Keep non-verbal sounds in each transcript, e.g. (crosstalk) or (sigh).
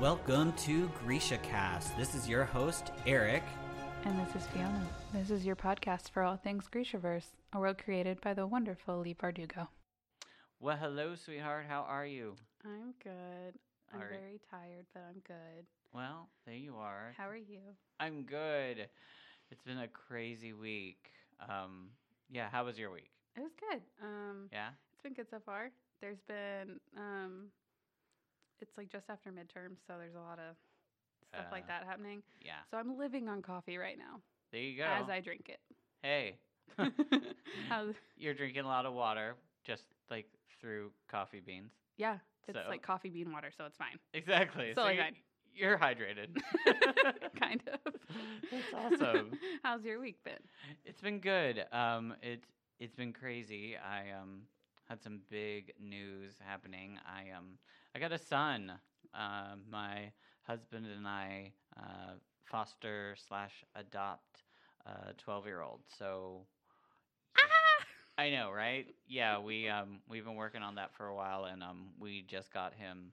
Welcome to Grisha Cast. This is your host, Eric. And this is Fiona. This is your podcast for all things Grishaverse, a world created by the wonderful Leigh Bardugo. Well, hello, sweetheart. How are you? I'm good. I'm Are- very tired, but I'm good. Well, there you are. How are you? I'm good. It's been a crazy week. Um, yeah, how was your week? It was good. Um, Yeah? it's been good so far. There's been um, it's like just after midterms, so there's a lot of stuff like Uh, that happening. Yeah. So I'm living on coffee right now There you go. as I drink it. hey, (laughs) (laughs) you're drinking a lot of water just like through coffee beans. yeah, it's So- like coffee bean water, so it's fine. Exactly. So, like, you're, I- you're hydrated. (laughs) kind of. That's awesome. How's your week been? It's been good. Um, it's it's been crazy. I um had some big news happening. I um I got a son. Uh, my husband and I uh, foster slash adopt a twelve year old. So I know, right? Yeah, we um we've been working on that for a while, and um we just got him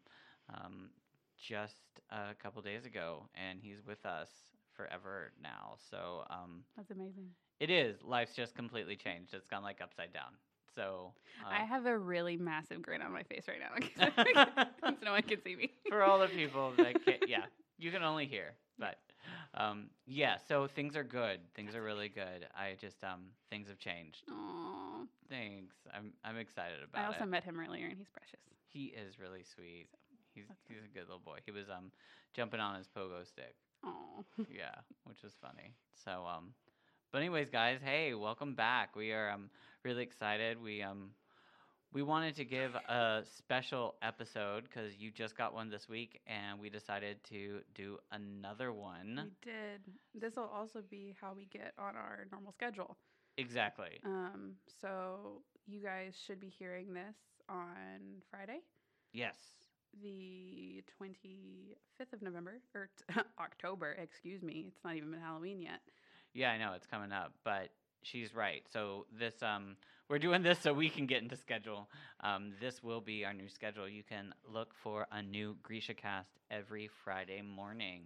um just a couple days ago, and he's with us forever now. So um That's amazing. it is. Life's just completely changed. It's gone like upside down. So uh, I have a really massive grin on my face right now (laughs) because (laughs) (laughs) no one can see me. for all the people that can, yeah, you can only hear. But um, yeah, so things are good. Things are really good. I just um, things have changed. Aw. Thanks. I'm I'm excited about. It. I also it. met him earlier and he's precious. He is really sweet. He's he's a good little boy. He was um jumping on his pogo stick. Oh, yeah, which was funny. So um but anyways guys, hey, welcome back. We are um really excited. We um we wanted to give a special episode cuz you just got one this week and we decided to do another one. we did. This will also be how we get on our normal schedule. Exactly. Um, so you guys should be hearing this on Friday, Yes. the 25th of November or t- (laughs) October. Excuse me. It's not even been Halloween yet. Yeah, I know it's coming up, but she's right. So this um we're doing this so we can get into schedule. Um this will be our new schedule. You can look for a new Grisha cast every Friday morning.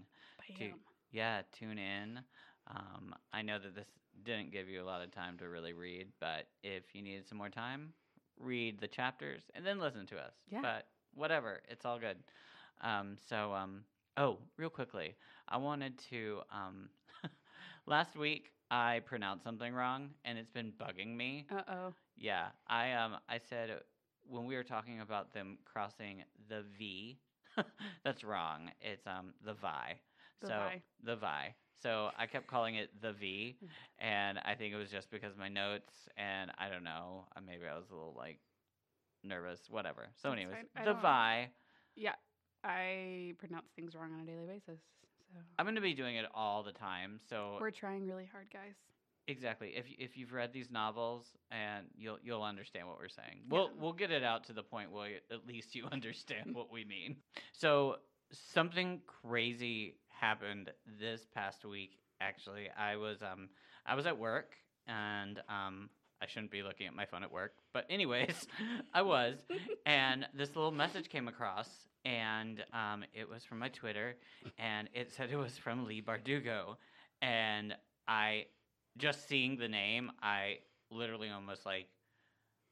Bam. Yeah, tune in. Um I know that this didn't give you a lot of time to really read, but if you needed some more time, read the chapters and then listen to us. Yeah. But whatever, it's all good. Um so um oh, real quickly, I wanted to um (laughs) last week I pronounced something wrong and it's been bugging me. Uh oh. Yeah, I um I said when we were talking about them crossing the V, (laughs) that's wrong. It's um the Vi. The so Vi. the Vi. So I kept calling it the V, (laughs) and I think it was just because of my notes, and I don't know. uh, Maybe I was a little like nervous, whatever. So, anyways. The Vi. Yeah, I pronounce things wrong on a daily basis. I'm gonna be doing it all the time. So we're trying really hard, guys. Exactly. If if you've read these novels, and you'll you'll understand what we're saying. We'll Yeah. we'll get it out to the point where at least you (laughs) understand what we mean. So something crazy happened this past week. Actually, I was um I was at work and um I shouldn't be looking at my phone at work, but anyways, (laughs) I was, and this little message came across, and um, it was from my Twitter, and it said it was from Leigh Bardugo, and I just seeing the name, I literally almost like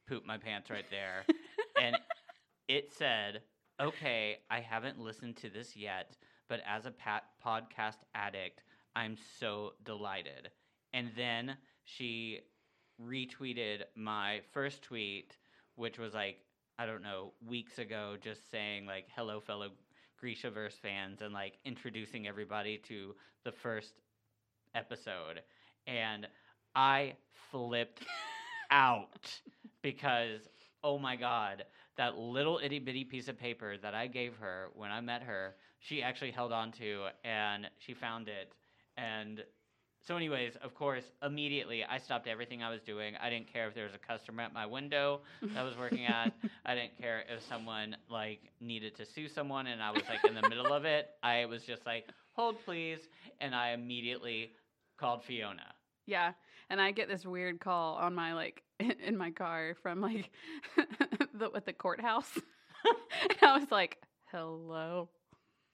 pooped my pants right there. (laughs) and it said, okay, I haven't listened to this yet, but as a pat- podcast addict, I'm so delighted. And then she retweeted my first tweet, which was like, I don't know, weeks ago, just saying, like, hello, fellow Grishaverse fans, and like introducing everybody to the first episode. And I flipped (laughs) out because, oh my God, that little itty bitty piece of paper that I gave her when I met her, she actually held on to and she found it. And so, anyways, of course, immediately I stopped everything I was doing. I didn't care if there was a customer at my window that I was working at. (laughs) I didn't care if someone like needed to sue someone and I was like in the middle of it. I was just like, "Hold, please," and I immediately called Fiona. Yeah, and I get this weird call on my like (laughs) in my car from like (laughs) the at the courthouse. and I was like, "Hello."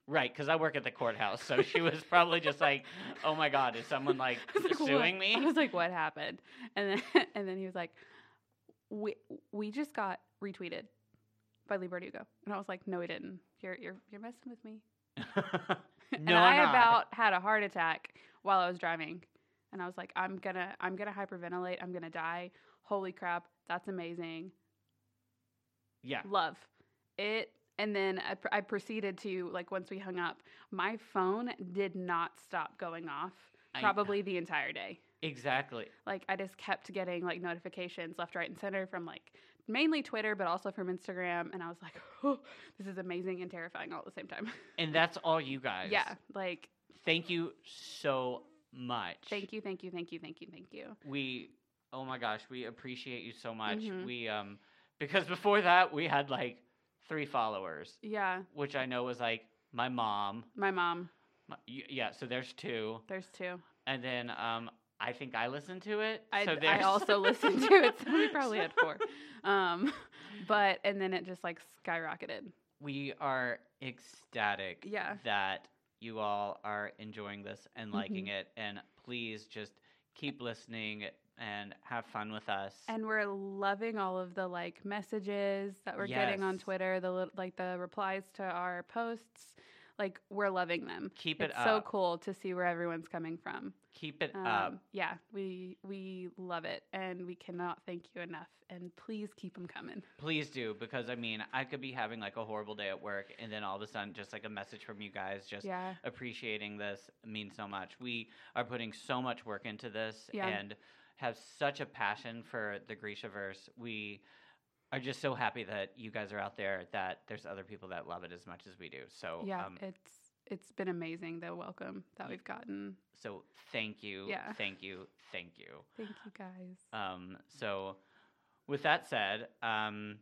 Right, because I work at the courthouse, so she was probably just like, "Oh my God, is someone like (laughs) I like, "What?" suing I me?" was like, what happened? And then (laughs) and then he was like, we we just got retweeted by Leigh Bardugo, and I was like, no, we didn't. You're you're you're messing with me. (laughs) and no, I about had a heart attack while I was driving, and I was like, I'm gonna I'm gonna hyperventilate. I'm gonna die. Holy crap, that's amazing. yeah, Love it. And then I, pr- I proceeded to like once we hung up, my phone did not stop going off probably the entire day. exactly. like I just kept getting like notifications left, right, and center from like mainly Twitter, but also from Instagram, and I was like, (laughs) oh, this is amazing and terrifying all at the same time. (laughs) And that's all you guys. yeah, like Thank you so much. thank you, thank you, thank you, thank you, thank you. We, oh my gosh, we appreciate you so much. Mhm. We um, because before that we had like three followers, Yeah, which I know was like my mom. my mom. My, yeah, so there's two, There's two. and then um, I think I listened to it. I, so I (laughs) also listened to it, so we probably had four. (laughs) Um, but and then it just like skyrocketed. we are ecstatic Yeah. that you all are enjoying this and Mm-hmm. liking it and please just keep listening and have fun with us And we're loving all of the like messages that we're getting on Twitter, the like the replies to our posts. Like we're loving them. keep it it's so cool to see where everyone's coming from. keep it Um, up yeah, we we love it, and we cannot thank you enough. And please keep them coming. please do because i mean i could be having like a horrible day at work and then all of a sudden just like a message from you guys just yeah, appreciating this means so much we are putting so much work into this Yeah. and have such a passion for the grishaverse we are just so happy that you guys are out there that there's other people that love it as much as we do so yeah, um, it's it's been amazing the welcome that we've gotten. So thank you, Yeah. thank you, thank you. Thank you guys. Um, so with that said, um,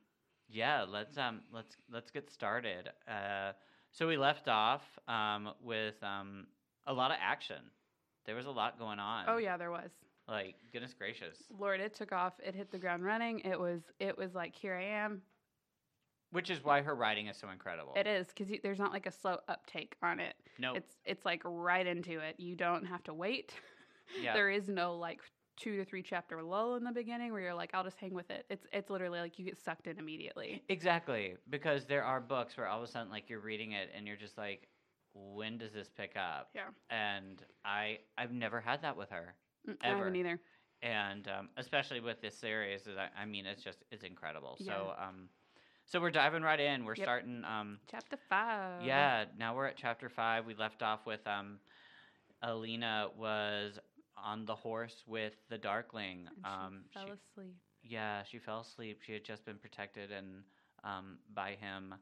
yeah, let's um, let's let's get started. Uh, so we left off um, with um, a lot of action. There was a lot going on. Oh yeah, there was. Like goodness gracious, Lord, it took off. It hit the ground running. It was it was like here I am. which is why her writing is so incredible. It is because there's not like a slow uptake on it. No, It's it's like right into it. You don't have to wait. yeah, (laughs) There is no like two to three chapter lull in the beginning where you're like, I'll just hang with it. It's it's literally like you get sucked in immediately. exactly because there are books where all of a sudden like you're reading it and you're just like, when does this pick up? Yeah. And I I've never had that with her. Mm, I haven't Ever. either. and um, especially with this series, is I, I mean, it's just it's incredible. So, Yeah. um, so we're diving right in. We're Yep. starting. Um, Chapter five. yeah, now we're at chapter five. We left off with um, Alina was on the horse with the Darkling. And um, she fell asleep. yeah, she fell asleep. She had just been protected and um, by him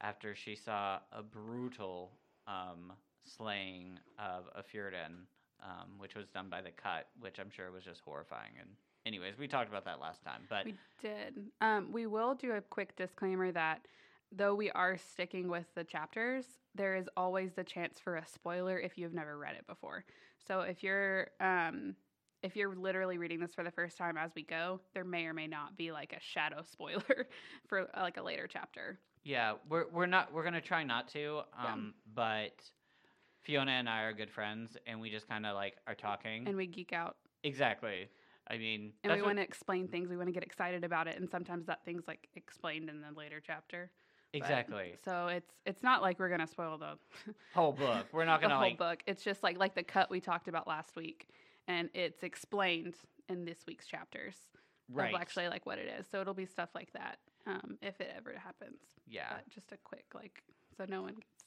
after she saw a brutal um, slaying of a Fjerdan, um, which was done by the cut, which I'm sure was just horrifying. And anyways, we talked about that last time, but We did. Um, we will do a quick disclaimer that though we are sticking with the chapters, there is always the chance for a spoiler if you've never read it before. So if you're um, if you're literally reading this for the first time as we go, there may or may not be like a shadow (laughs) spoiler for uh, like a later chapter. yeah, we're we're not we're gonna try not to. Yeah. Um, but Fiona and I are good friends, and we just kind of like are talking. And we geek out exactly. I mean, and we want to explain things. We want to get excited about it, and sometimes that thing's like explained in the later chapter. But- exactly So it's it's not like we're gonna spoil the (laughs) whole book. We're not gonna whole like book. It's just like like the cut we talked about last week, and it's explained in this week's chapters right. actually like what it is. So it'll be stuff like that um, if it ever happens. yeah. But just a quick like so no one gets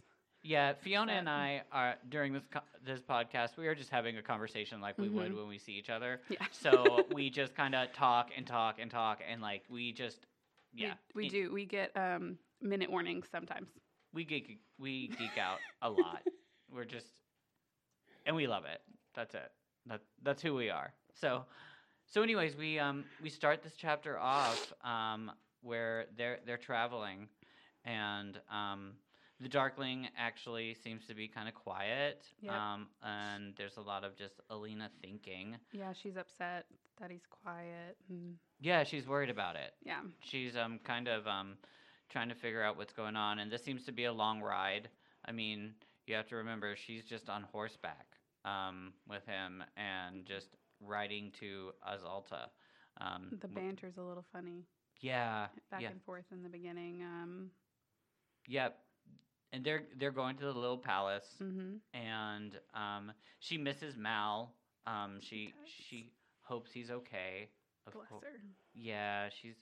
Yeah, Fiona and I are during this co- this podcast. We are just having a conversation like we would Mhm. when we see each other. yeah. So we (laughs) just kind of talk and talk and talk and like we just yeah we, we do we get um, minute warnings sometimes. we geek we geek out a lot. (laughs) We're just and we love it. That's it. That that's who we are. So so anyways, we um we start this chapter off um where they're they're traveling and um the darkling actually seems to be kind of quiet Yep. um and there's a lot of just Alina thinking. Yeah, she's upset that he's quiet. And, Yeah, she's worried about it. yeah, she's um kind of um trying to figure out what's going on and this seems to be a long ride i mean you have to remember she's just on horseback um, with him and just riding to Os Alta. Um, The banter's a little funny Yeah, back yeah, and forth in the beginning. Um, yep. And they're they're going to the little palace, hmm and um, she misses Mal. Um, she she hopes he's okay. Of Bless her. Yeah, she's.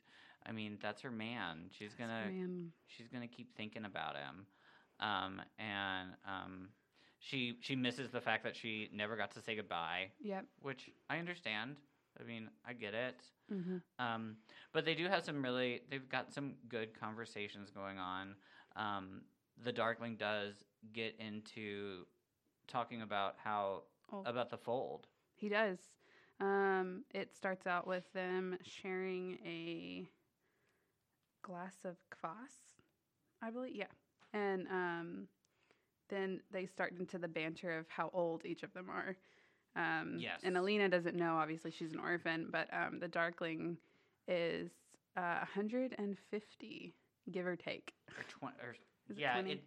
I mean, that's her man. She's gonna Man. she's gonna keep thinking about him, um, and um, she she misses the fact that she never got to say goodbye, Yep. which I understand. I mean, I get it. Mm-hmm. Um, but they do have some really. They've got some good conversations going on. Um, the Darkling does get into talking about how Oh. about the fold. He does. Um, it starts out with them sharing a glass of kvass, I believe. Yeah. And um, then they start into the banter of how old each of them are. Um, Yes. And Alina doesn't know, obviously, she's an orphan, but um, the Darkling is uh, 150, give or take. Or twenty. Or Is it yeah, 20? it.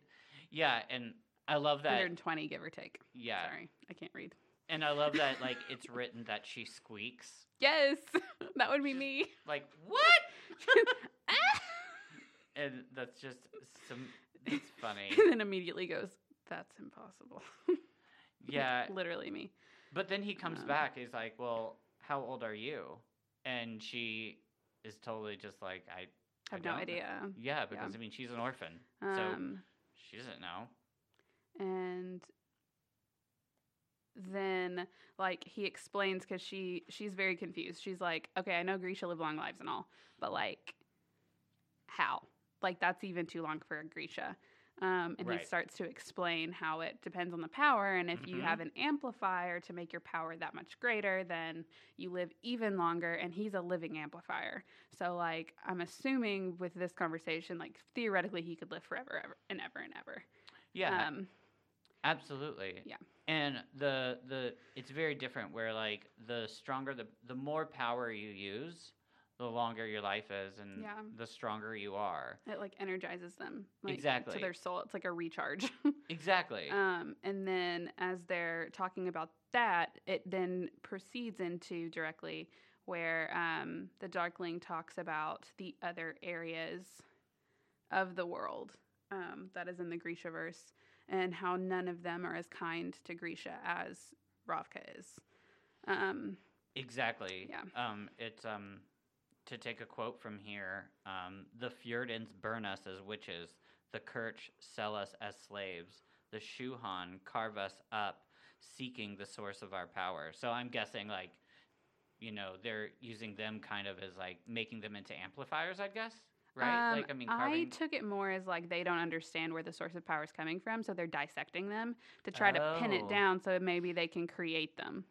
Yeah, and I love that. 120, give or take. Yeah, Sorry, I can't read. and I love that. Like (laughs) it's written that she squeaks. Yes, (laughs) that would be me. Like what? (laughs) and that's just some. It's funny. and then immediately goes, "That's impossible." Yeah, literally me. But then he comes Um, back. He's like, "Well, how old are you?" And she is totally just like, "I, I have no idea. Yeah, because I mean, she's an orphan, so Um, she doesn't know. and then like he explains because she she's very confused. She's like, "Okay, I know Grisha live long lives and all, but like, how? Like that's even too long for a Grisha." Um, and Right. he starts to explain how it depends on the power, and if you Mhm. have an amplifier to make your power that much greater, then you live even longer. And he's a living amplifier, so like I'm assuming with this conversation, like theoretically, he could live forever, ever, and ever and ever. Yeah, Um, absolutely. yeah. And the the it's very different. Where like the stronger the the more power you use, the longer your life is, and Yeah. the stronger you are. it like energizes them like, Exactly. to their soul. It's like a recharge. (laughs) Exactly. um, and then as they're talking about that, it then proceeds into directly where um, the Darkling talks about the other areas of the world um, that is in the Grishaverse and how none of them are as kind to Grisha as Ravka is. Um, Exactly. Yeah. Um, it's um, to take a quote from here. Um, the Fjerdans burn us as witches. The Kerch sell us as slaves. The Shu Han carve us up, seeking the source of our power. So I'm guessing like, you know, they're using them kind of as like making them into amplifiers. I guess. Right. Um, like I mean, carving. took it more as like they don't understand where the source of power is coming from, so they're dissecting them to try to pin Oh. it down so maybe they can create them.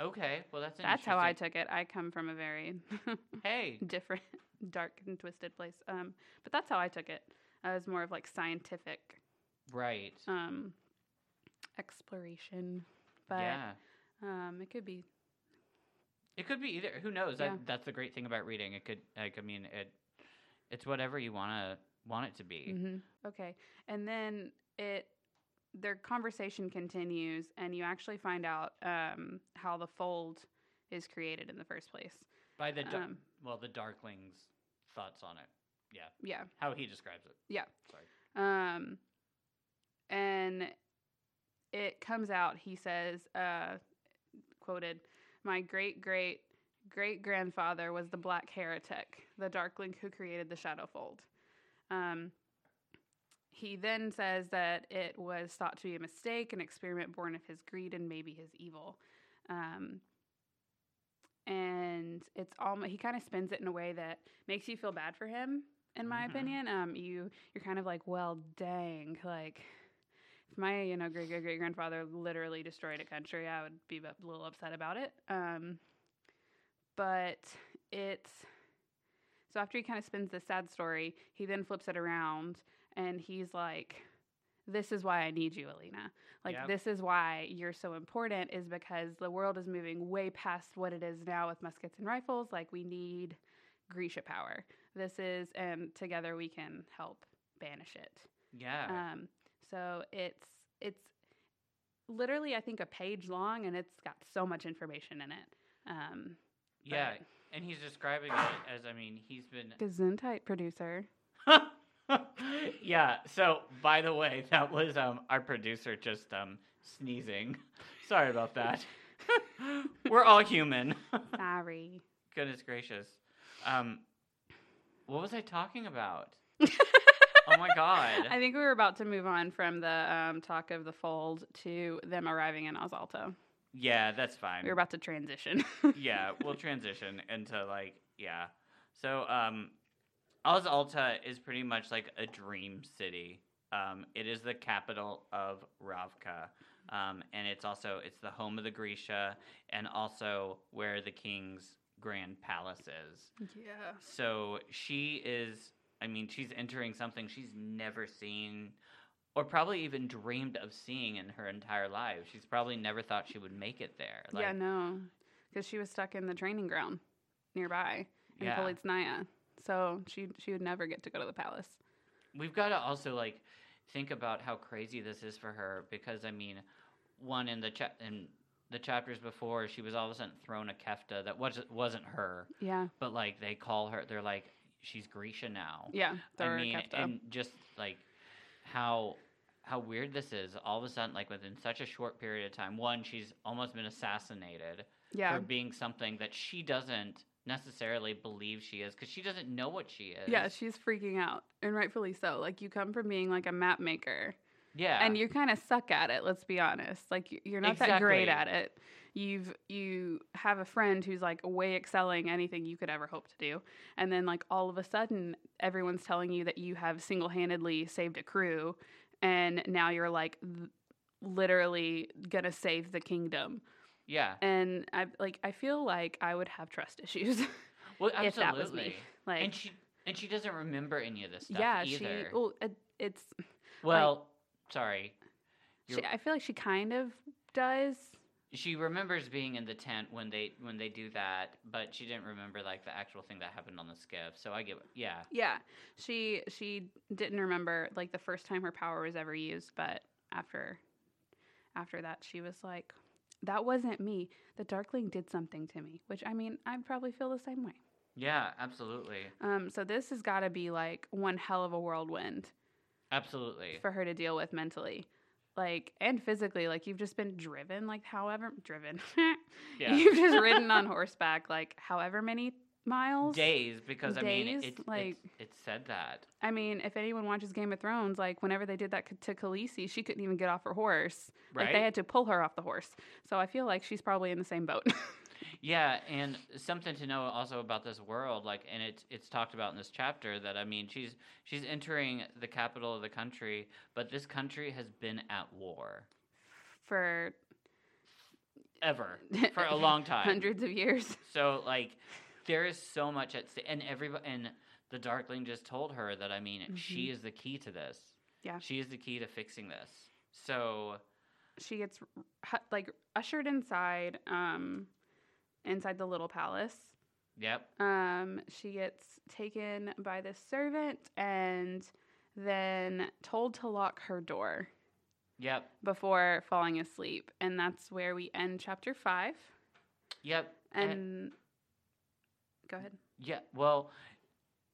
Okay. Well, that's That's how I took it. I come from a very (laughs) Hey. different, (laughs) dark and twisted place. Um, but that's how I took it as more of like scientific Right. um, exploration. But yeah. um, it could be It could be either. Who knows? Yeah. That, that's the great thing about reading. It could, like, I mean, it, it's whatever you wanna want it to be. hmm Okay. And then it their conversation continues and you actually find out um, how the fold is created in the first place. By the Um, well, the Darkling's thoughts on it. Yeah, yeah. how he describes it. Yeah. Sorry. Um, and it comes out, he says, uh, quoted, My great great great grandfather was the Black Heretic, the Darkling who created the Shadowfold. Um, he then says that it was thought to be a mistake, an experiment born of his greed and maybe his evil. Um, and it's all he kind of spins it in a way that makes you feel bad for him in my Mhm. opinion um you you're kind of like well dang like if my you know great great great grandfather literally destroyed a country i would be a little upset about it um but it's so after he kind of spins this sad story he then flips it around and he's like this is why i need you alina like Yep. this is why you're so important is because the world is moving way past what it is now with muskets and rifles like we need grisha power this is and together we can help banish it Yeah. um, so it's it's literally I think a page long, and it's got so much information in it. Um, Yeah, and he's describing it as I mean, he's been Gesundheit producer. (laughs) (laughs) yeah. So, by the way, that was um our producer just um sneezing. (laughs) Sorry about that. (laughs) We're all human. Sorry. Goodness gracious. Um, what was I talking about? oh my god. I think we were about to move on from the um, talk of the fold to them arriving in Os Alta. Yeah, that's fine. We are about to transition. yeah, we'll transition into like yeah. So um Os Alta is pretty much like a dream city. Um it is the capital of Ravka. Um and it's also it's the home of the Grisha and also where the king's grand palace is. yeah. So she is I mean she's entering something she's never seen or probably even dreamed of seeing in her entire life. She's probably never thought she would make it there. yeah, no, because she was stuck in the training ground nearby in Yeah. Poliznaya, so she she would never get to go to the palace. We've got to also like think about how crazy this is for her because I mean, one in the cha- in the chapters before, she was all of a sudden thrown a kefta that wasn't wasn't her, Yeah, but like they call her, they're like she's Grisha now. yeah. I mean, kefta. and just like how how weird this is. All of a sudden, like within such a short period of time, one she's almost been assassinated yeah, for being something that she doesn't necessarily believe she is because she doesn't know what she is. yeah. She's freaking out, and rightfully so. Like you come from being like a map maker, yeah, and you kind of suck at it. Let's be honest. Like you're not that great at it. You've you have a friend who's like way excelling anything you could ever hope to do, and then like all of a sudden everyone's telling you that you have single handedly saved a crew, and now you're like literally gonna save the kingdom. Yeah. And I like I feel like I would have trust (laughs) issues. Well, if that was absolutely. me. like and she and she doesn't remember any of this stuff yeah, either. she well it, it's well, sorry. she, I feel like she kind of does. She remembers being in the tent when they when they do that, but she didn't remember like the actual thing that happened on the skiff. So I get yeah. Yeah, she she didn't remember like the first time her power was ever used, but after after that, she was like, "That wasn't me. The Darkling did something to me." Which I mean, I'd probably feel the same way. Yeah, absolutely. Um, so this has got to be like one hell of a whirlwind Absolutely. for her to deal with mentally, like and physically. Like you've just been driven, like however driven, (laughs) Yeah. you've just (laughs) ridden on horseback, like however many miles. Days because I mean it, it, like- it, it said that. I mean, if anyone watches Game of Thrones, like whenever they did that to Khaleesi, she couldn't even get off her horse. Like they had to pull her off the horse. So I feel like she's probably in the same boat. (laughs) Yeah, and something to know also about this world, like, and it's it's talked about in this chapter that I mean, she's she's entering the capital of the country, but this country has been at war for ever for a long (laughs) time. hundreds of years. So like, there is so much at stake, and everybody and the Darkling just told her that I mean, she is the key to this. Yeah. she is the key to fixing this. So She gets like ushered inside, um, inside the little palace. yep, Um, she gets taken by the servant and then told to lock her door yep, before falling asleep, and that's where we end chapter five. yep, And go ahead. Yeah, well,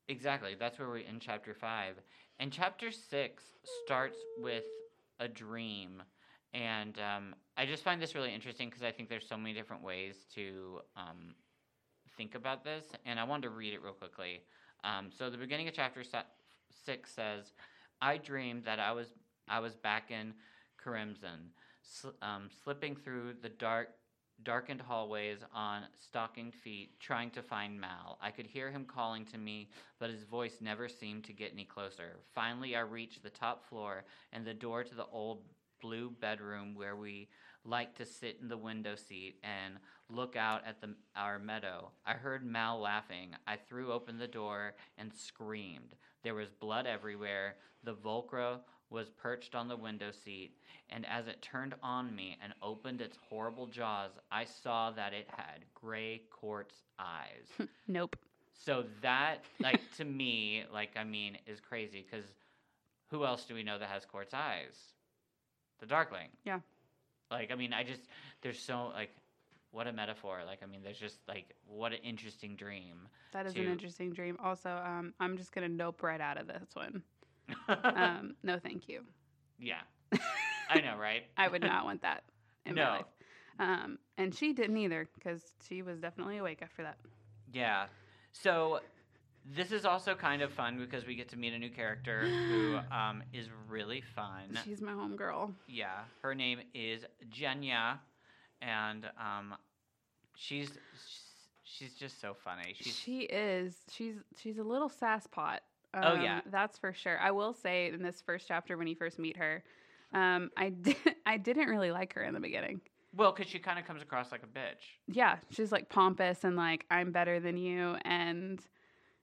exactly. That's where we're in chapter five. And chapter six starts with a dream. And um, I just find this really interesting because I think there's so many different ways to um, think about this. And I wanted to read it real quickly. Um, so the beginning of chapter six says, "I dreamed that I was I was back in Keramzin, sl- um, slipping through the dark darkened hallways on stockinged feet, trying to find Mal. I could hear him calling to me, but his voice never seemed to get any closer. Finally, I reached the top floor and the door to the old blue bedroom where we liked to sit in the window seat and look out at the, our meadow. I heard Mal laughing. I threw open the door and screamed. There was blood everywhere. The Volcra was perched on the window seat, and as it turned on me and opened its horrible jaws, I saw that it had gray quartz eyes. (laughs) Nope. so that, like, to (laughs) me, like, I mean, is crazy because who else do we know that has quartz eyes? the Darkling. Yeah. Like, I mean, I just there's so like, what a metaphor. Like, I mean, there's just like what an interesting dream. That is an interesting dream. Also, um, I'm just gonna nope right out of this one. Um, (laughs) no, thank you. yeah, (laughs) I know, right? I would not (laughs) want that in No. my life. Um, and she didn't either because she was definitely awake after that. Yeah. So this is also kind of fun because we get to meet a new character who (gasps) um, is really fun. She's my homegirl. Yeah, her name is Genya, and um, she's she's just so funny. She's She is. She's she's a little sass pot. Um, Oh, yeah. that's for sure. I will say in this first chapter when you first meet her, um, I did (laughs) I didn't really like her in the beginning. well, because she kind of comes across like a bitch. Yeah, she's like pompous and like I'm better than you, and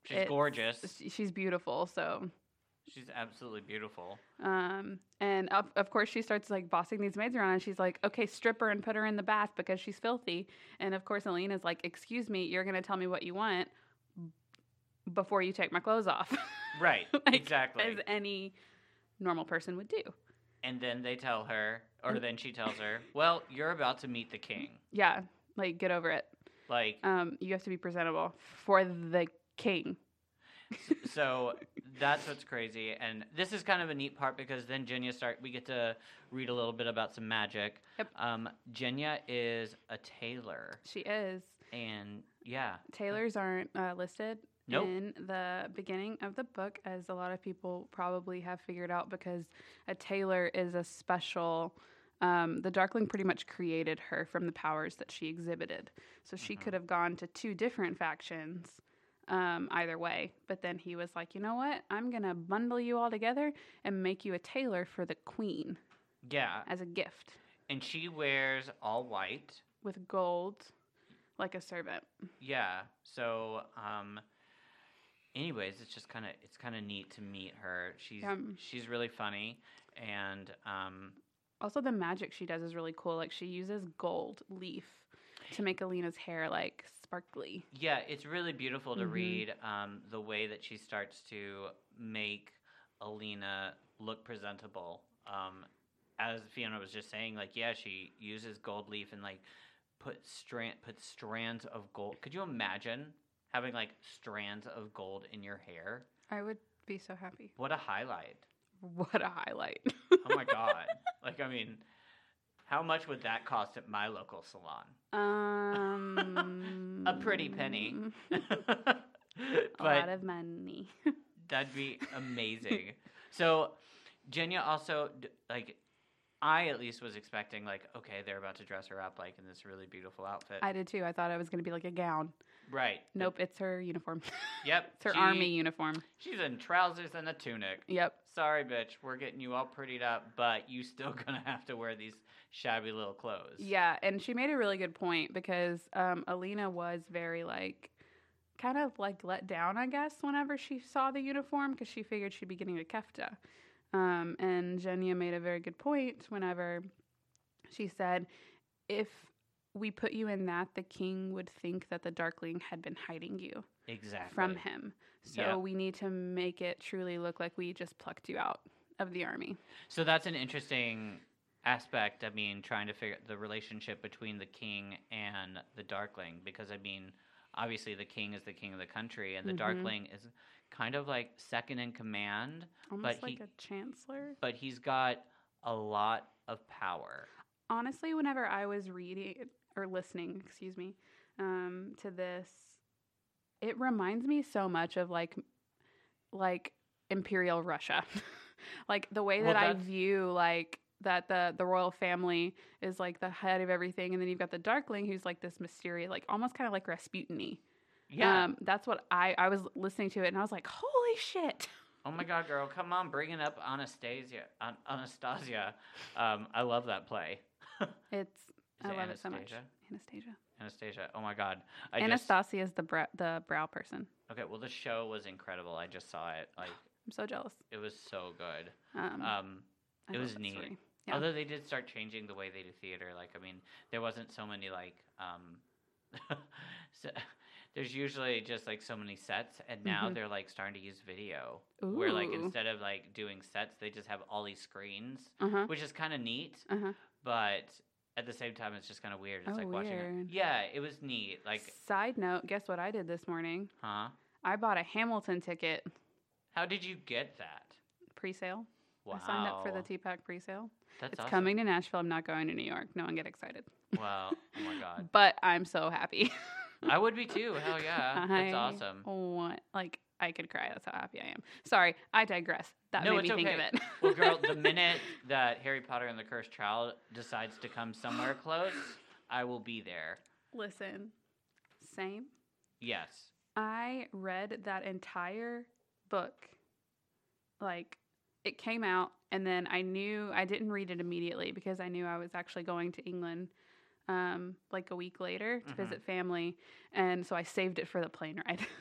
She's gorgeous. she's beautiful. So She's absolutely beautiful. Um, and of, of course she starts like bossing these maids around and she's like, okay, strip her and put her in the bath because she's filthy. And of course Alina's like, excuse me, you're going to tell me what you want before you take my clothes off. (laughs) Right. Like, exactly. As any normal person would do. and then they tell her, or then she tells her, "Well, you're about to meet the king. Yeah. Like get over it. Like, Um, you have to be presentable for the king. so that's what's crazy. And this is kind of a neat part because then Genya start. We get to read a little bit about some magic. Yep. Um, Genya is a tailor, She is. and yeah, Tailors aren't uh, listed Nope. in the beginning of the book, as a lot of people probably have figured out, because a tailor is a special. Um, the Darkling pretty much created her from the powers that she exhibited. So she Mhm. could have gone to two different factions um, either way. But then he was like, you know what? I'm going to bundle you all together and make you a tailor for the queen yeah. as a gift And she wears all white. with gold, like a servant. Yeah. So, um, anyways, it's just kind of it's kind of neat to meet her. She's Um, she's really funny, and um, Also, the magic she does is really cool. Like she uses gold leaf to make Alina's hair like sparkly. yeah, it's really beautiful to Mhm. read um, the way that she starts to make Alina look presentable. Um, as Fiona was just saying, like yeah, she uses gold leaf and like put strand put strands of gold. Could you imagine having like strands of gold in your hair? I would be so happy. What a highlight! What a highlight! Oh my (laughs) god! like I mean, how much would that cost at my local salon? um, (laughs) A pretty penny. (laughs) A lot of money. that'd be amazing. so, Genya also like. I at least was expecting like okay they're about to dress her up like in this really beautiful outfit. I did too. I thought it was going to be like a gown. Right. Nope, it's her uniform. (laughs) Yep. it's her she- army uniform. She's in trousers and a tunic. Yep. Sorry, bitch. We're getting you all prettied up, but you still (laughs) gonna have to wear these shabby little clothes. Yeah, and she made a really good point because um, Alina was very like, kind of like let down, I guess, whenever she saw the uniform because she figured she'd be getting a kefta. Um, and Genya made a very good point whenever she said, if we put you in that, the king would think that the Darkling had been hiding you Exactly. from him. So Yeah. we need to make it truly look like we just plucked you out of the army. So that's an interesting aspect. I mean, trying to figure the relationship between the king and the Darkling, because I mean, obviously the king is the king of the country, and the Mhm. Darkling is kind of like second in command, Almost But like he- a chancellor. but he's got a lot of power. honestly, whenever I was reading or listening, excuse me, um, to this, it reminds me so much of like, like Imperial Russia, (laughs) like the way Well, that I view like that the the royal family is like the head of everything, and then you've got the Darkling who's like this mysterious, like almost kind of like Rasputin. Yeah. Um, that's what I I was listening to it, and I was like, holy shit. oh my God, girl, come on, bringing up Anastasia. An- Anastasia. Um, I love that play. (laughs) It's Is I love it so much. Anastasia? Anastasia. Anastasia. Oh my God. I just Anastasia is the bra- the brow person. okay. Well, the show was incredible. I just saw it. Like (gasps) I'm so jealous. it was so good. Um, Um, it was neat. Yeah. Although they did start changing the way they do theater, like I mean, there wasn't so many like um, (laughs) so, there's usually just like so many sets, and now Mhm. they're like starting to use video, where like instead of like doing sets, they just have all these screens, Uh huh. which is kind of neat. Uh huh. But at the same time, it's just kind of weird. It's Oh, like watching. It. Yeah, it was neat. Like, Side note, guess what I did this morning? huh? I bought a Hamilton ticket How did you get that? pre-sale. Wow. I signed up for the TPAC pre-sale. That's it's awesome. coming to Nashville. I'm not going to New York. No one get excited. Wow. Oh my god. (laughs) But I'm so happy. I would be too. Hell yeah. (laughs) I That's awesome. Want, like I could cry. That's how happy I am. Sorry, I digress. That No, made me it's think of it. (laughs) Well, girl, the (laughs) minute that Harry Potter and the Cursed Child decides to come somewhere close, I will be there. Listen, same. Yes. I read that entire book. Like, it came out, and then I knew I didn't read it immediately because I knew I was actually going to England um, like a week later to Mhm. visit family. And so I saved it for the plane ride. (laughs)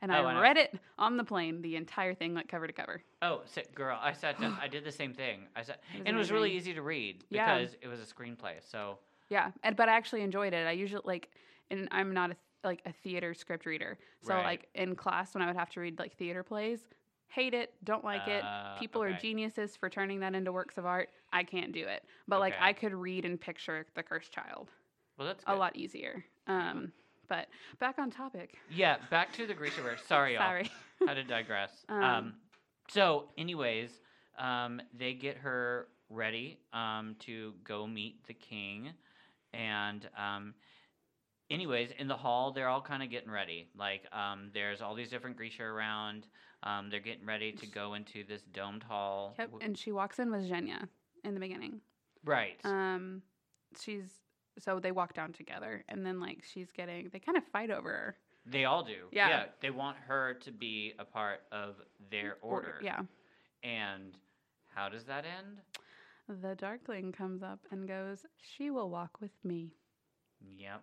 and Oh, I and I- read it on the plane, the entire thing, like cover to cover. Oh, sit, girl, I sat down. (gasps) I did the same thing. I sat, It and it was really easy to read Yeah. because it was a screenplay. So, Yeah, and but I actually enjoyed it. I usually like, and I'm not a like a theater script reader. So Right. like in class when I would have to read like theater plays, hate it, don't like it. uh, People are geniuses for turning that into works of art. I can't do it. But like I could read and picture The Cursed Child Well, that's a lot easier. Um, but back on topic. Yeah, back to the Grishaverse. Sorry, y'all. Sorry. (laughs) Had to digress. Um, Um, so, anyways, um, they get her ready um, to go meet the king, and um, anyways, in the hall, they're all kind of getting ready. Like, um, there's all these different Grisha around. Um, they're getting ready to go into this domed hall. Yep. And she walks in with Genya in the beginning. right. Um, she's so they walk down together, and then like she's getting they kind of fight over her. they all do. yeah. They want her to be a part of their order. Yeah. And how does that end? The Darkling comes up and goes, She will walk with me. Yep.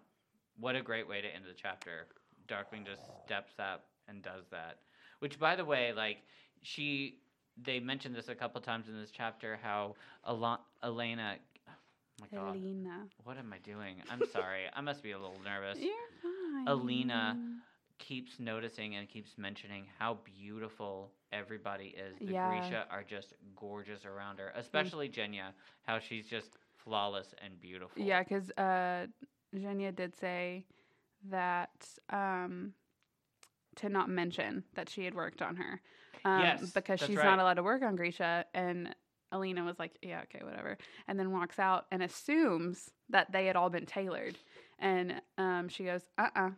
What a great way to end the chapter. darkling just steps up and does that. Which, by the way, like she, they mentioned this a couple times in this chapter. How Ala- Elena, my god, Helena. what am I doing? I'm sorry. I must be a little nervous. You're fine. Alina. Keeps noticing and keeps mentioning how beautiful everybody is. The Yeah. Grisha are just gorgeous around her, especially Genya. How she's just flawless and beautiful. Yeah, because uh, Genya did say that um, to not mention that she had worked on her. Um, Yes, because she's right. not allowed to work on Grisha. And Alina was like, yeah, okay, whatever. And then walks out and assumes that they had all been tailored. And um, she goes, uh uh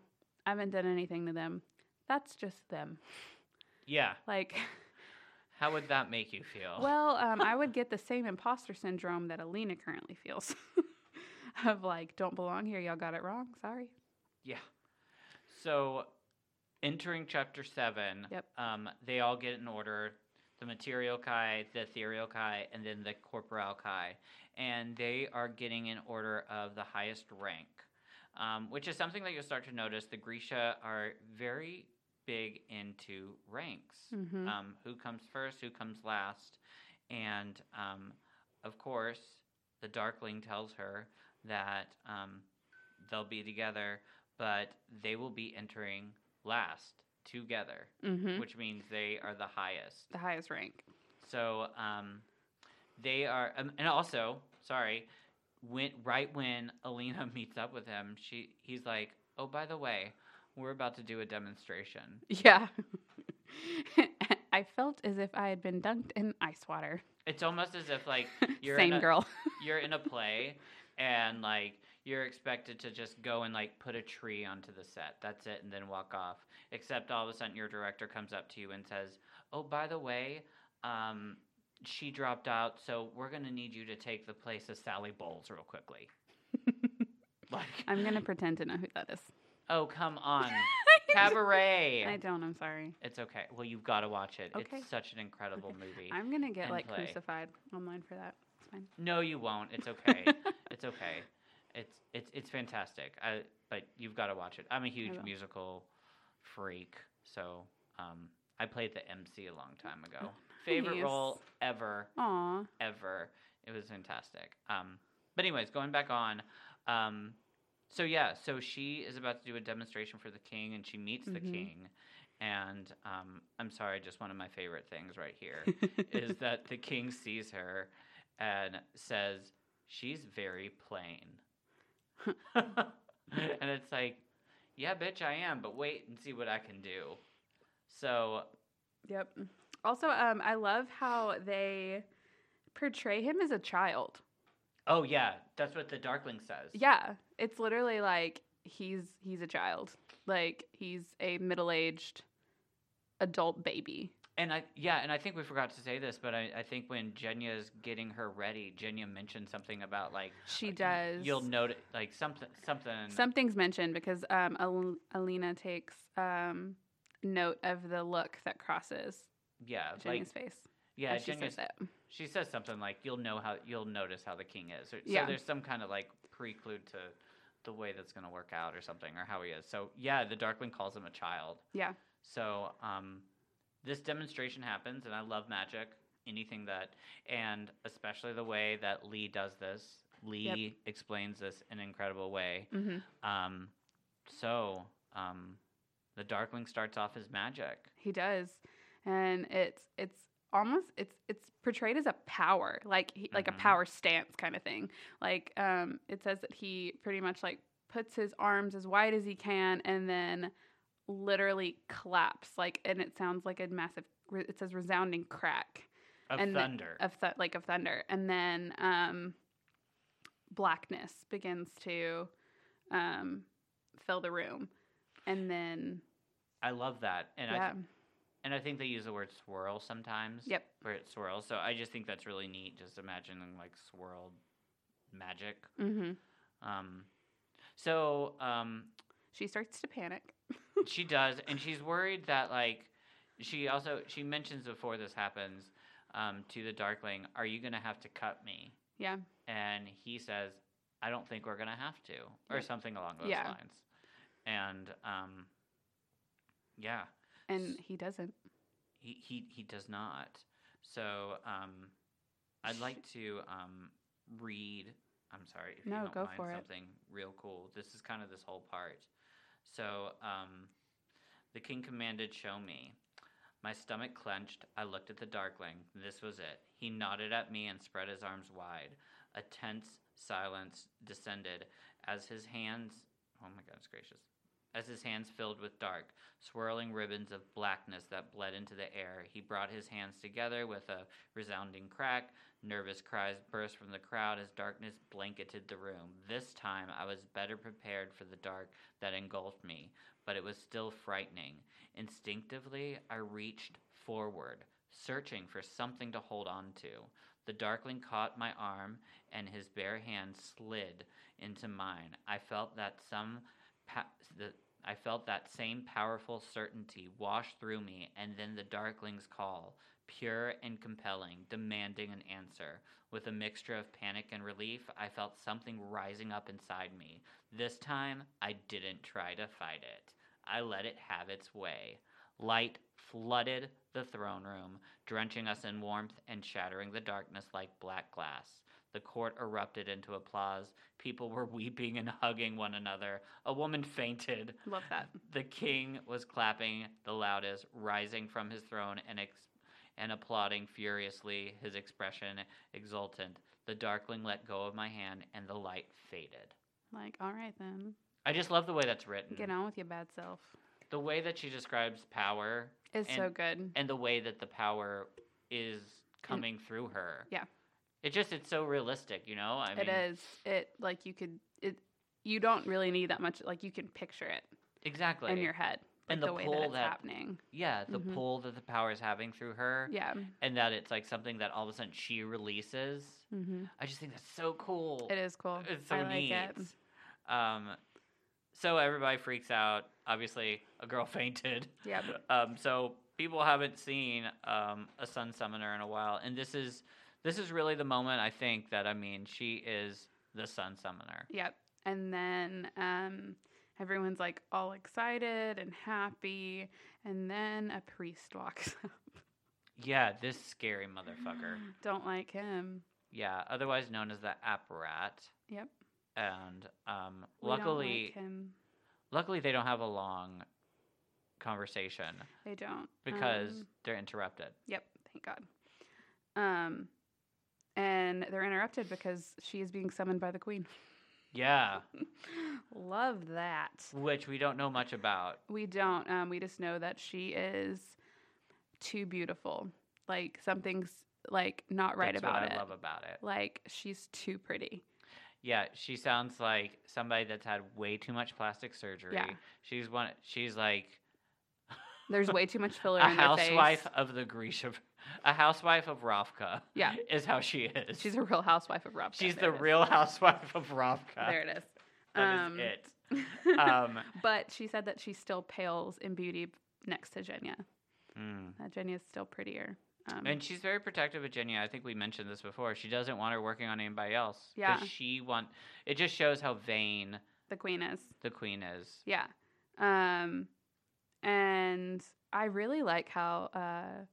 I haven't done anything to them. That's just them. Yeah. Like, (laughs) How would that make you feel? well, um, I would (laughs) get the same imposter syndrome that Alina currently feels (laughs) of like, don't belong here. Y'all got it wrong. Sorry. Yeah. So, entering chapter seven, Yep. um, they all get in order: the Materialki, the Etherealki, and then the Corporalki, and they are getting in order of the highest rank, um, which is something that you'll start to notice. The Grisha are very big into ranks. Mm-hmm. Um, who comes first? Who comes last? And um, of course, the Darkling tells her that um, they'll be together, but they will be entering last together, mm-hmm. which means they are the highest. the highest rank. So um, they are, um, and also, sorry, when right when Alina (laughs) meets up with him, she he's like, "Oh, by the way, we're about to do a demonstration." Yeah. (laughs) I felt as if I had been dunked in ice water. It's almost as if like (laughs) You're in Same a- girl. you're in a play and like you're expected to just go and like put a tree onto the set. That's it and then walk off. Except all of a sudden your director comes up to you and says, "Oh, by the way, um she dropped out, so we're going to need you to take the place of Sally Bowles real quickly." (laughs) like, I'm gonna pretend to know who that is. "Oh, come on. (laughs) Cabaret." I don't. I'm sorry. It's okay. Well, you've got to watch it. Okay. It's such an incredible Okay. movie. I'm gonna get like play. crucified online for that. It's fine. No, you won't. It's okay. (laughs) it's okay. It's it's it's fantastic. I but you've got to watch it. I'm a huge musical freak, so um, I played the MC a long time ago. (laughs) Favorite role ever, Aw. ever. It was fantastic. Um, but anyways, going back on, um, so yeah, so she is about to do a demonstration for the king, and she meets the Mhm. king. And um, I'm sorry, just one of my favorite things right here (laughs) is that the king sees her and says she's very plain. (laughs) and it's like, yeah, bitch, I am, but wait and see what I can do. So Yep. Also, um, I love how they portray him as a child. Oh yeah, that's what the Darkling says. Yeah, it's literally like he's he's a child. Like he's a middle-aged adult baby. And I yeah, and I think we forgot to say this, but I, I think when Genya's getting her ready, Genya mentioned something about like She does. You'll note like something something. Something's mentioned because um, Al- Alina takes um, note of the look that crosses yeah, Jenny's like face. yeah, she Genya's, says it. she says something like you'll know how you'll notice how the king is. So, so Yeah. there's some kind of like preclude to the way that's going to work out or something or how he is. So yeah, the Darkling calls him a child. Yeah. So um, this demonstration happens, and I love magic. Anything that, and especially the way that Leigh does this. Leigh explains this in an incredible way. hmm Um, so um, the Darkling starts off as magic. He does, and it's it's almost it's it's portrayed as a power, like he, like Mhm. a power stance kind of thing. Like um, it says that he pretty much like puts his arms as wide as he can, and then literally claps like, and it sounds like a massive. It says resounding crack Of And the- thunder. of th- like of thunder, and then um, blackness begins to um, fill the room, and then I love that, and I yeah, and I think they use the word swirl sometimes. Yep. Where it swirls. So I just think that's really neat. Just imagining like swirled magic. hmm Um, so um, she starts to panic. she does, and she's worried that like she also she mentions before this happens um, to the Darkling, "Are you gonna have to cut me?" Yeah. And he says, "I don't think we're gonna have to," or Yeah. something along those Yeah. lines. And um, yeah, And he doesn't. he, he he does not. So um, I'd like to um, read. I'm sorry if No, you don't go mind for it. something real cool. This is kind of this whole part. So um, the king commanded, "Show me." My stomach clenched. I looked at the darkling. This was it. He nodded at me and spread his arms wide. A tense silence descended as his hands. Oh my goodness gracious! As his hands filled with dark, swirling ribbons of blackness that bled into the air, he brought his hands together with a resounding crack. Nervous cries burst from the crowd as darkness blanketed the room. This time I was better prepared for the dark that engulfed me, but it was still frightening. Instinctively, I reached forward, searching for something to hold on to. The darkling caught my arm, and his bare hand slid into mine. I felt that some I felt that same powerful certainty wash through me, and then the darkling's call, pure and compelling, demanding an answer. With a mixture of panic and relief, I felt something rising up inside me. This time, I didn't try to fight it. I let it have its way. Light flooded the throne room, drenching us in warmth and shattering the darkness like black glass. The court erupted into applause. People were (laughs) weeping and hugging one another. A woman fainted. Love that. The king was clapping the loudest, rising from his throne and ex- and applauding furiously, his expression exultant. The darkling let go of my hand, and the light faded. Like, all right then, I just love the way that's written. get on with your bad self. The way that she describes power, It's so good. and the way that the power is coming through her. Yeah. It just it's so realistic, you know. I mean, it is. It like you could. It. You don't really need that much. Like you can picture it exactly in your head. Like And the the way pull that it's that- happening. yeah the Mhm. pull that the power is having through her, Yeah. and that it's like something that all of a sudden she releases. hmm I just think that's so cool. It is cool. It's so I like neat. it. Um, so everybody freaks out. Obviously, a girl (laughs) fainted. Yep. Um, so people haven't seen um, a sun summoner in a while, and this is this is really the moment I think that I mean she is the sun summoner. Yep. And then um, everyone's like all excited and happy, and then a priest walks (laughs) up. Yeah, this scary motherfucker. (gasps) Don't like him. Yeah, otherwise known as the apparat. Yep. and um, like luckily, him. luckily they don't have a long conversation They don't because Um, they're interrupted. Yep, thank God. Um, and they're interrupted because she is being summoned by the queen. Yeah, (laughs) Love that. which we don't know much about. We don't. Um, we just know that she is too beautiful. Like something's like not right That's about what it. I love about it. Like she's too pretty. Yeah, she sounds like somebody that's had way too much plastic surgery. Yeah. She's one. She's like There's way too much (laughs) filler a in their housewife face. of the Grisha, a housewife of Ravka. Yeah. (laughs) is how she is. She's a real housewife of Rob. She's the real housewife of Ravka. There it is. That is Um, it. (laughs) Um, but she said that she still pales in beauty next to Genya. mm. That Genya's still prettier. Um, And she's very protective of Genya. I think we mentioned this before. She doesn't want her working on anybody else. Yeah. She want. It just shows how vain the queen is. the queen is. Yeah. Um, and I really like how uh,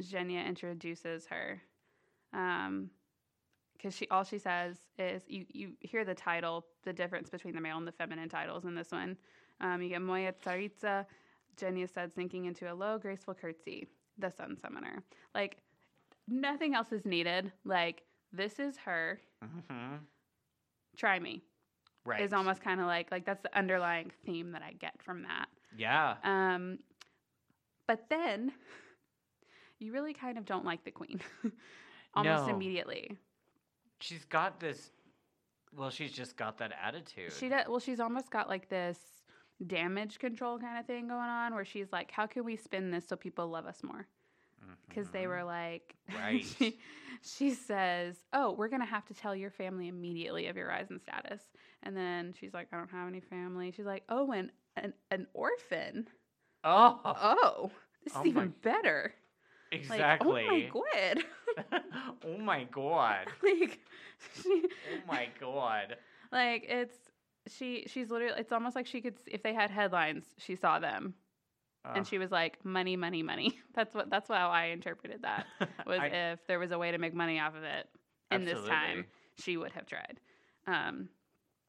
Genya introduces her. Um, because she all she says is you you hear the title, the difference between the male and the feminine titles in this one. Um, you get Moya Tsaritsa, Genya said, sinking into a low, graceful curtsy, the sun summoner. Like nothing else is needed. Like this is her. hmm Try me Right. is almost kind of like like that's the underlying theme that I get from that. Yeah. Um, but then you really kind of don't like the queen (laughs) almost No. immediately. She's got this. Well, she's just got that attitude. She does, well, she's almost got like this damage control kind of thing going on where she's like, how can we spin this so people love us more? Because they Mhm. were like, Right. (laughs) she, she says, oh, we're going to have to tell your family immediately of your rise in status. And then she's like, I don't have any family. She's like, oh, and an, an orphan. Oh, Oh, this Oh is even my- better. Exactly. Like, oh my god. (laughs) (laughs) oh my god. (laughs) like she, Oh my god. like it's she she's literally it's almost like she could if they had headlines she saw them and she was like money money money that's what that's how i interpreted that was I- if there was a way to make money off of it in this time she would have tried um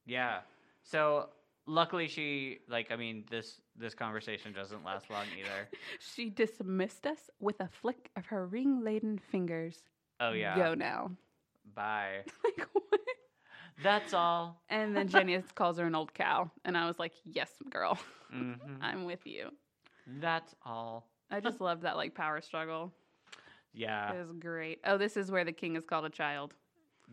Yeah. So luckily she like I mean this this conversation doesn't last long either. (laughs) she dismissed us with a flick of her ring laden fingers Oh yeah. go now Bye. (laughs) like what That's all. and then jenny (laughs) calls her an old cow and i was like yes girl hmm i'm with you That's all. i just love that like power struggle Yeah. It was great. Oh, this is where the king is called a child.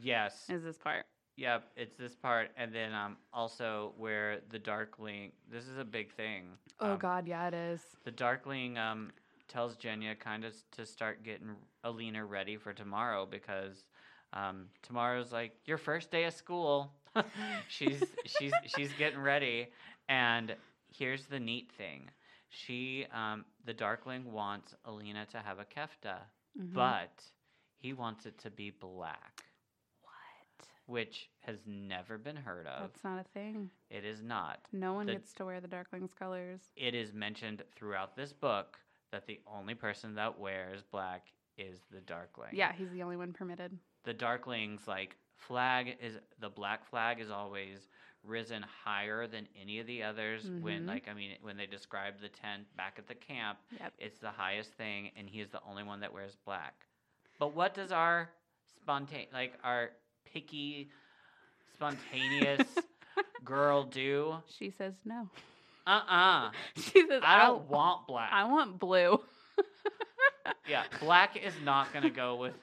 Yes. Is this part? Yep, it's this part, and then um, also where the Darkling. This is a big thing. Oh Um, God, yeah, it is. The Darkling um, tells Genya kind of to start getting Alina ready for tomorrow because um, tomorrow's like your first day of school. (laughs) she's she's she's getting ready, and here's the neat thing: she um, the Darkling wants Alina to have a kefta, Mhm. but he wants it to be black? Which has never been heard of. That's not a thing. It is not. No one The- gets to wear the Darkling's colors. It is mentioned throughout this book that the only person that wears black is the Darkling. Yeah, he's the only one permitted. The Darkling's like flag is the black flag is always risen higher than any of the others when Mhm. like I mean when they describe the tent back at the camp, Yep. it's the highest thing and he is the only one that wears black. But what does our spontan like our picky spontaneous (laughs) girl do? She says no. Uh-uh. (laughs) She says I don't want black. I want blue. (laughs) Yeah, black is not gonna go with.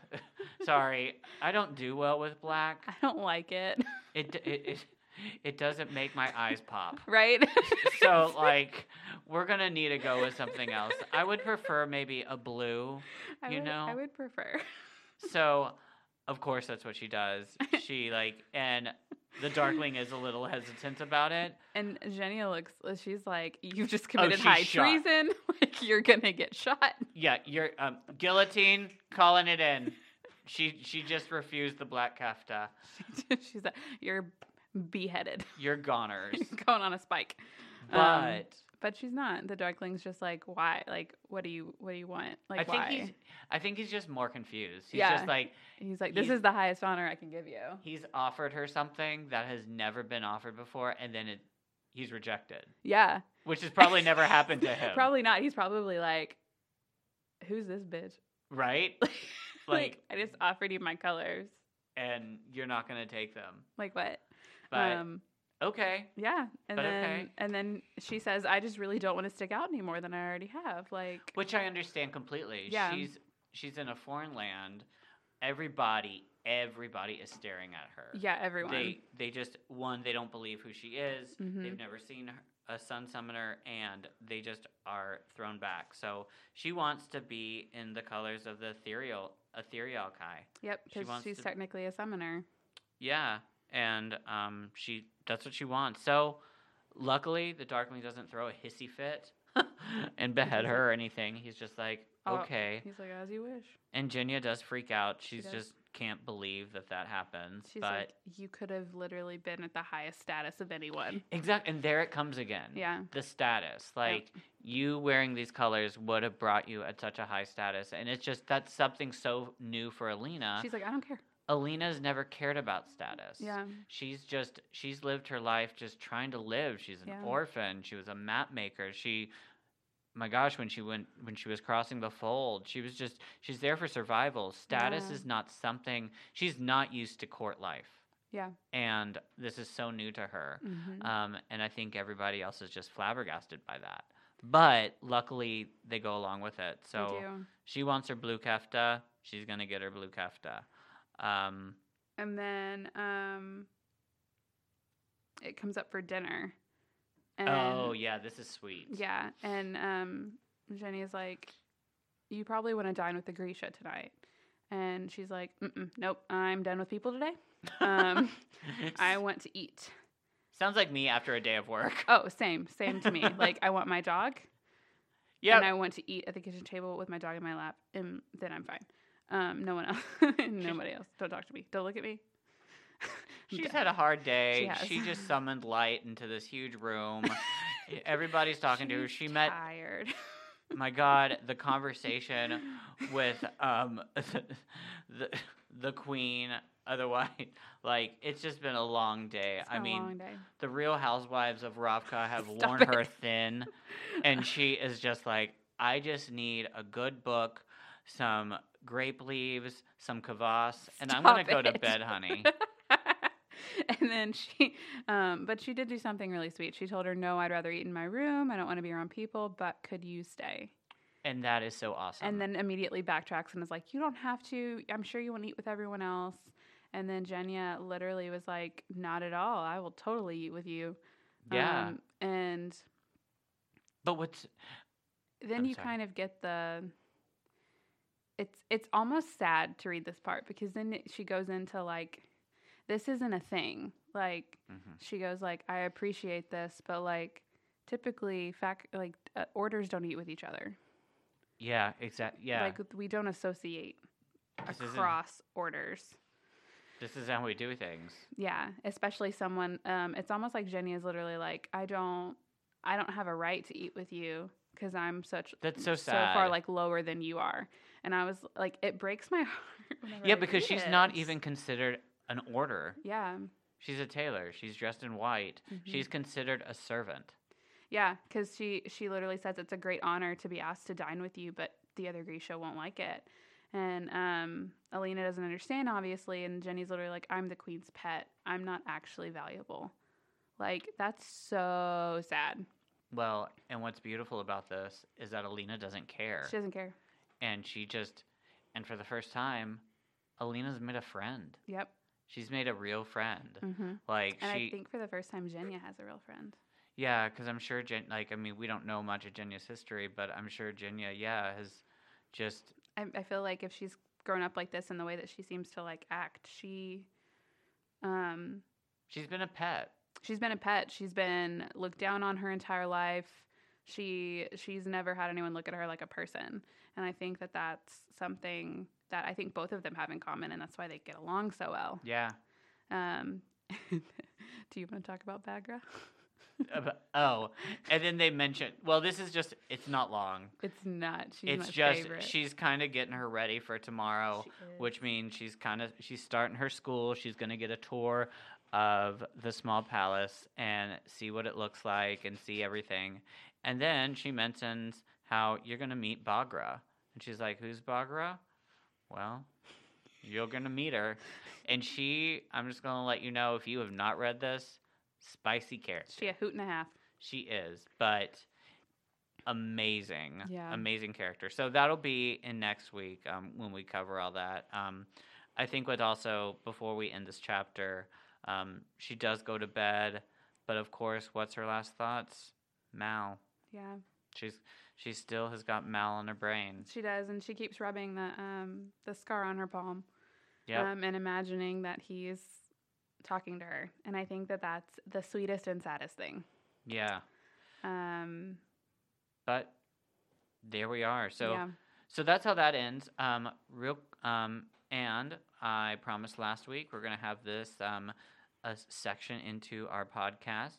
sorry, I don't do well with black. I don't like it. It it it, it doesn't make my eyes pop. right? So like, we're gonna need to go with something else. I would prefer maybe a blue. I you would, I would prefer. So, of course, that's what she does. (laughs) She like, and the Darkling is a little hesitant about it. And Jenny looks. She's like, "You've just committed she's high shot. treason. (laughs) Like you're gonna get shot." Yeah, you're um, guillotine calling it in. She she just refused the black kefta. (laughs) She's like, "You're beheaded. You're goners. Going on a spike." But Um, but she's not. The Darkling's just like, why? Like, what do you what do you want? Like, I think why? he's I think he's just more confused. He's Yeah. just like He's like, this he's- is the highest honor I can give you. he's offered her something that has never been offered before and then it he's rejected. Yeah, Which has probably (laughs) never happened to him. Probably not. He's probably like, who's this bitch? Right? (laughs) like, Like- I just offered you my colors. And you're not gonna take them. Like what? But um, okay. yeah, and but then okay. and then she says, I just really don't want to stick out any more than I already have. Like, Which I understand completely. Yeah. She's she's in a foreign land. Everybody everybody is staring at her. yeah, everyone. They they just one they don't believe who she is. Mhm. They've never seen her, a sun summoner, and they just are thrown back. So she wants to be in the colors of the ethereal Etherealki. yep, because wants she's to- technically a summoner. Yeah, and um, she that's what she wants. So luckily, the Darkling doesn't throw a hissy fit (laughs) and behead her or anything. He's just like, Oh, okay. He's like, as you wish. And Genya does freak out. She She's does. just can't believe that that happens. She's but like, you could have literally been at the highest status of anyone. Exactly. and there it comes again. Yeah. the status. Like you wearing these colors would have brought you at such a high status, and it's just that's something so new for Alina. She's like, I don't care. Alina's never cared about status. Yeah. She's just she's lived her life just trying to live. She's an Yeah. orphan. She was a map maker. She my gosh, when she went when she was crossing the fold, she was just she's there for survival. Status Yeah. is not something she's not used to court life. Yeah. And this is so new to her. hmm Um, and I think everybody else is just flabbergasted by that. But luckily, they go along with it. So she wants her blue kefta. She's gonna get her blue kefta. Um, And then um, it comes up for dinner. And oh yeah, this is sweet. Yeah, and um, Jenny's like, "You probably want to dine with the Grisha tonight," and she's like, "Nope, I'm done with people today. Um, (laughs) I want to eat." Sounds like me after a day of work. Oh, same, same to me. (laughs) like I want my dog, Yeah. and I want to eat at the kitchen table with my dog in my lap, and then I'm fine. Um, no one else, (laughs) (laughs) nobody else. Don't talk to me. Don't look at me. (laughs) She's had a hard day. has. She just summoned light into this huge room. Everybody's talking to her. She's She met tired. my god the conversation with um the the queen otherwise like it's just been a long day i mean day. the real housewives of ravka have Stop worn her thin and she is just like i just need a good book some grape leaves some kvass and i'm gonna Stop go to bed honey (laughs) and then she, um, but she did do something really sweet. She told her, "No, I'd rather eat in my room. I don't want to be around people. But could you stay?" and that is so awesome And then immediately backtracks and is like, "You don't have to. I'm sure you want to eat with everyone else." And then Genya literally was like, "Not at all. I will totally eat with you." yeah Um, and but what's then I'm you sorry. kind of get the it's it's almost sad to read this part because then it, she goes into like this isn't a thing. Like mhm. she goes like i appreciate this but like typically fact like uh, orders don't eat with each other. Yeah exactly yeah. Like we don't associate This across orders. This is how we do things. Yeah especially someone um it's almost like jenny is literally like i don't i don't have a right to eat with you because i'm such That's so so far like lower than you are and i was like it breaks my (laughs) heart Yeah, I because she's not even considered an order. yeah She's a tailor. She's dressed in white. Mhm. She's considered a servant. yeah because she she literally says it's a great honor to be asked to dine with you but the other grisha won't like it and um alina doesn't understand obviously and jenny's literally like i'm the queen's pet i'm not actually valuable like that's so sad Well, and what's beautiful about this is that Alina doesn't care. she doesn't care and she just, and for the first time, Alina's made a friend. yep She's made a real friend. mm-hmm. Like And she, I think for the first time, Genya has a real friend. yeah, because I'm sure Jen, like I mean, we don't know much of Genya's history, but I'm sure Genya, yeah, has just I, I feel like if she's grown up like this in the way that she seems to like act, she, um, she's been a pet. she's been a pet. She's been looked down on her entire life. She she's never had anyone look at her like a person, and I think that that's something that I think both of them have in common, and that's why they get along so well. Yeah. Um, (laughs) do you want to talk about Bagra? Oh, and then they mention. Well, this is just. It's not long. It's not. She's it's my just favorite. she's kind of getting her ready for tomorrow, which means she's kind of she's starting her school. She's gonna get a tour of the small palace and see what it looks like and see everything. And then she mentions how you're gonna meet Bagra, and she's like, "Who's Bagra?" Well, you're gonna meet her, and she. I'm just gonna let you know if you have not read this, spicy character. she a hoot and a half. She is, but amazing, Yeah. amazing character. So that'll be in next week um, when we cover all that. Um, I think what also before we end this chapter, um, she does go to bed, but of course, what's her last thoughts? Mal. Yeah, She's she still has got Mal in her brain. she does, and she keeps rubbing the um the scar on her palm. Yep. Um, and imagining that he's talking to her, and I think that that's the sweetest and saddest thing. yeah. Um, But there we are. So yeah, So that's how that ends. Um, real. Um, and I promised last week we're gonna have this um, a section into our podcast.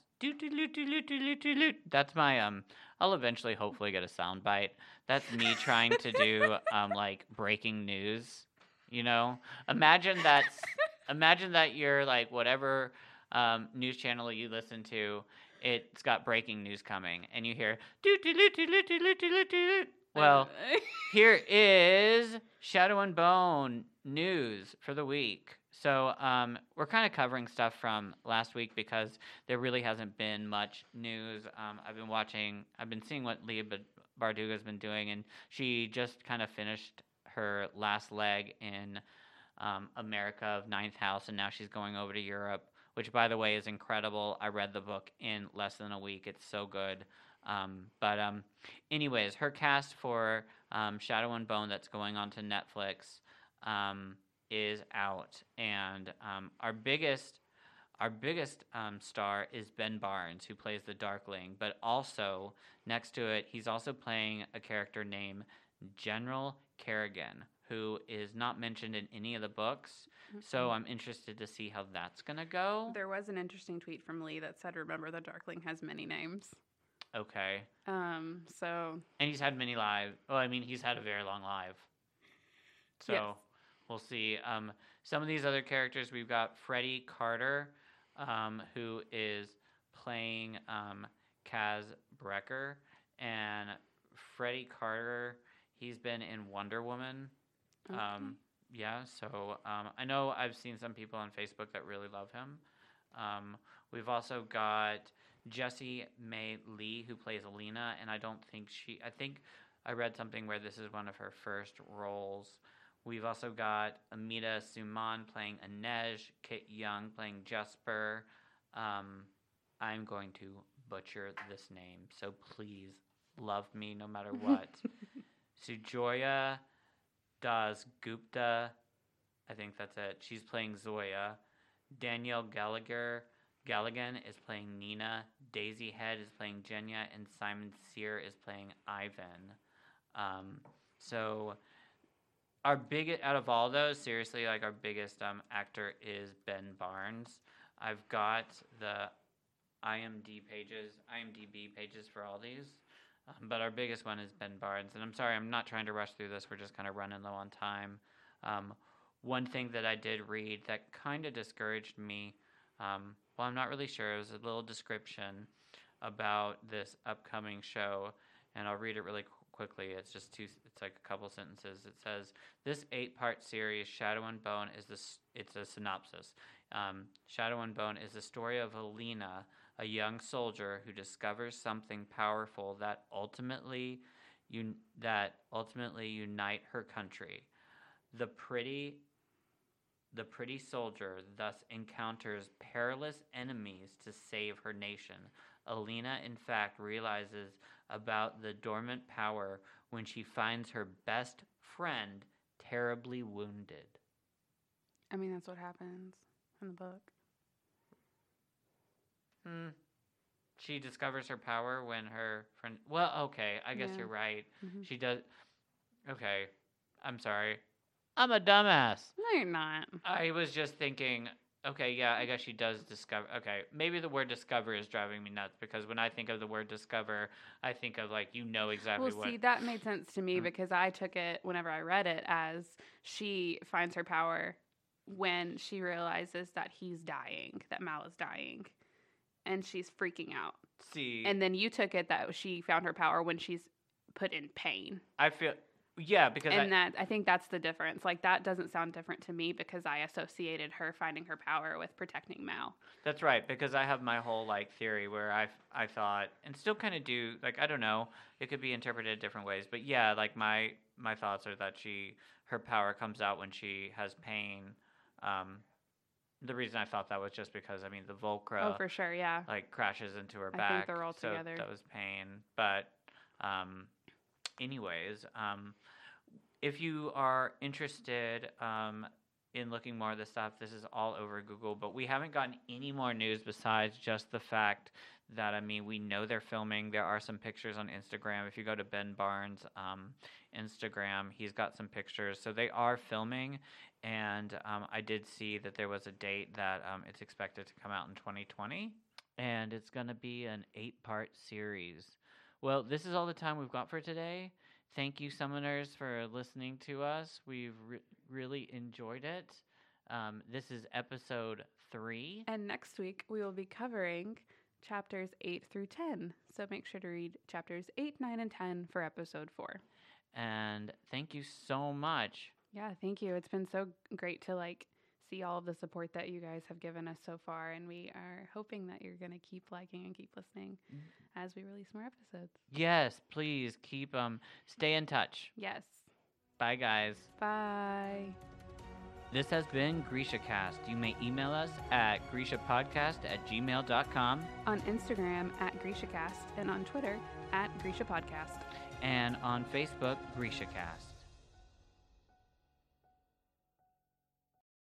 That's my um. I'll eventually, hopefully, get a sound bite. That's me trying to do um like breaking news. You know, imagine that's imagine that you're like whatever um, news channel you listen to. It's got breaking news coming, and you hear doot-doot-doot-doot-doot-doot-doot-doot. Well, (laughs) here is Shadow and Bone news for the week. So um, we're kind of covering stuff from last week because there really hasn't been much news. Um, I've been watching, I've been seeing what Leigh Bardugo has been doing, and she just kind of finished her last leg in um, America of Ninth House, and now she's going over to Europe, which, by the way, is incredible. I read the book in less than a week. It's so good. Um, but um, anyways, her cast for um, Shadow and Bone that's going on to Netflix um, is out, and um, our biggest our biggest um, star is Ben Barnes, who plays the Darkling. But also next to it, he's also playing a character named General Kirigan, who is not mentioned in any of the books. So I'm interested to see how that's gonna go. there was an interesting tweet from Leigh that said, "Remember, the Darkling has many names." Okay, Um, so and he's had many lives. Well, I mean, he's had a very long life. So Yes. We'll see. Um, some of these other characters, we've got Freddie Carter, um, who is playing um, Kaz Brekker, and Freddie Carter, he's been in Wonder Woman. okay. Um, yeah, so um, I know I've seen some people on Facebook that really love him. Um, we've also got Jessie Mei Li, who plays Alina, and I don't think she. I think I read something where this is one of her first roles. We've also got Amita Suman playing Inej, Kit Young playing Jesper. Um, I'm going to butcher this name, so please love me no matter (laughs) what. Sujoya Das Gupta, I think that's it. She's playing Zoya. Danielle Gallagher Galligan is playing Nina. Daisy Head is playing Genya, and Simon Sears is playing Ivan. Um, so our biggest out of all those, seriously, like our biggest um, actor is Ben Barnes. I've got the IMD pages, IMDb pages for all these. Um, but our biggest one is Ben Barnes. And I'm sorry, I'm not trying to rush through this. We're just kind of running low on time. Um, one thing that I did read that kind of discouraged me, um, well, I'm not really sure, it was a little description about this upcoming show. And I'll read it really quickly. It's just two, it's like a couple sentences. It says, This eight part series, Shadow and Bone, is this, it's a synopsis. Um, Shadow and Bone is the story of Helena, a young soldier who discovers something powerful that ultimately un- that ultimately unite her country. The pretty the pretty soldier thus encounters perilous enemies to save her nation. Alina in fact realizes about the dormant power when she finds her best friend terribly wounded. I mean, that's what happens in the book. Hmm. She discovers her power when her friend. Well, okay, I guess Yeah. you're right. Mhm. She does. Okay, I'm sorry. I'm a dumbass. No, you're not. I was just thinking. Okay, yeah, I guess she does discover. Okay, maybe the word discover is driving me nuts because when I think of the word discover, I think of like you know exactly well, what. see, that made sense to me Mm. because I took it whenever I read it as she finds her power when she realizes that he's dying, that Mal is dying, and she's freaking out. see, And then you took it that she found her power when she's put in pain. I feel yeah because I, and that I think that's the difference. Like that doesn't sound different to me because I associated her finding her power with protecting Mal. That's right, because I have my whole like theory where I I thought and still kind of do like I don't know, it could be interpreted different ways, but yeah, like my my thoughts are that she her power comes out when she has pain. Um, the reason I thought that was just because I mean the Volcra oh, for sure, yeah. like crashes into her I think back, they're all so together. that was pain. But um, anyways, um, if you are interested um, in looking more of this stuff, this is all over Google. But we haven't gotten any more news besides just the fact that I mean we know they're filming. There are some pictures on Instagram. If you go to Ben Barnes' um, Instagram, he's got some pictures. So they are filming, and um, I did see that there was a date that um, it's expected to come out in 2020, and it's going to be an eight-part series. Well, this is all the time we've got for today. Thank you, summoners, for listening to us. We've re- really enjoyed it. Um, this is episode three. And next week we will be covering chapters 8 through 10. So make sure to read chapters 8, 9, and 10 for episode 4. And thank you so much. Yeah, thank you. It's been so great to like see all of the support that you guys have given us so far and we are hoping that you're going to keep liking and keep listening as we release more episodes. Yes, please keep um stay in touch. Yes. Bye guys. Bye. This has been Grisha Cast. You may email us at grishapodcast at gmail.com On Instagram at GrishaCast and on Twitter at Grisha Podcast. and on Facebook, Grisha Cast.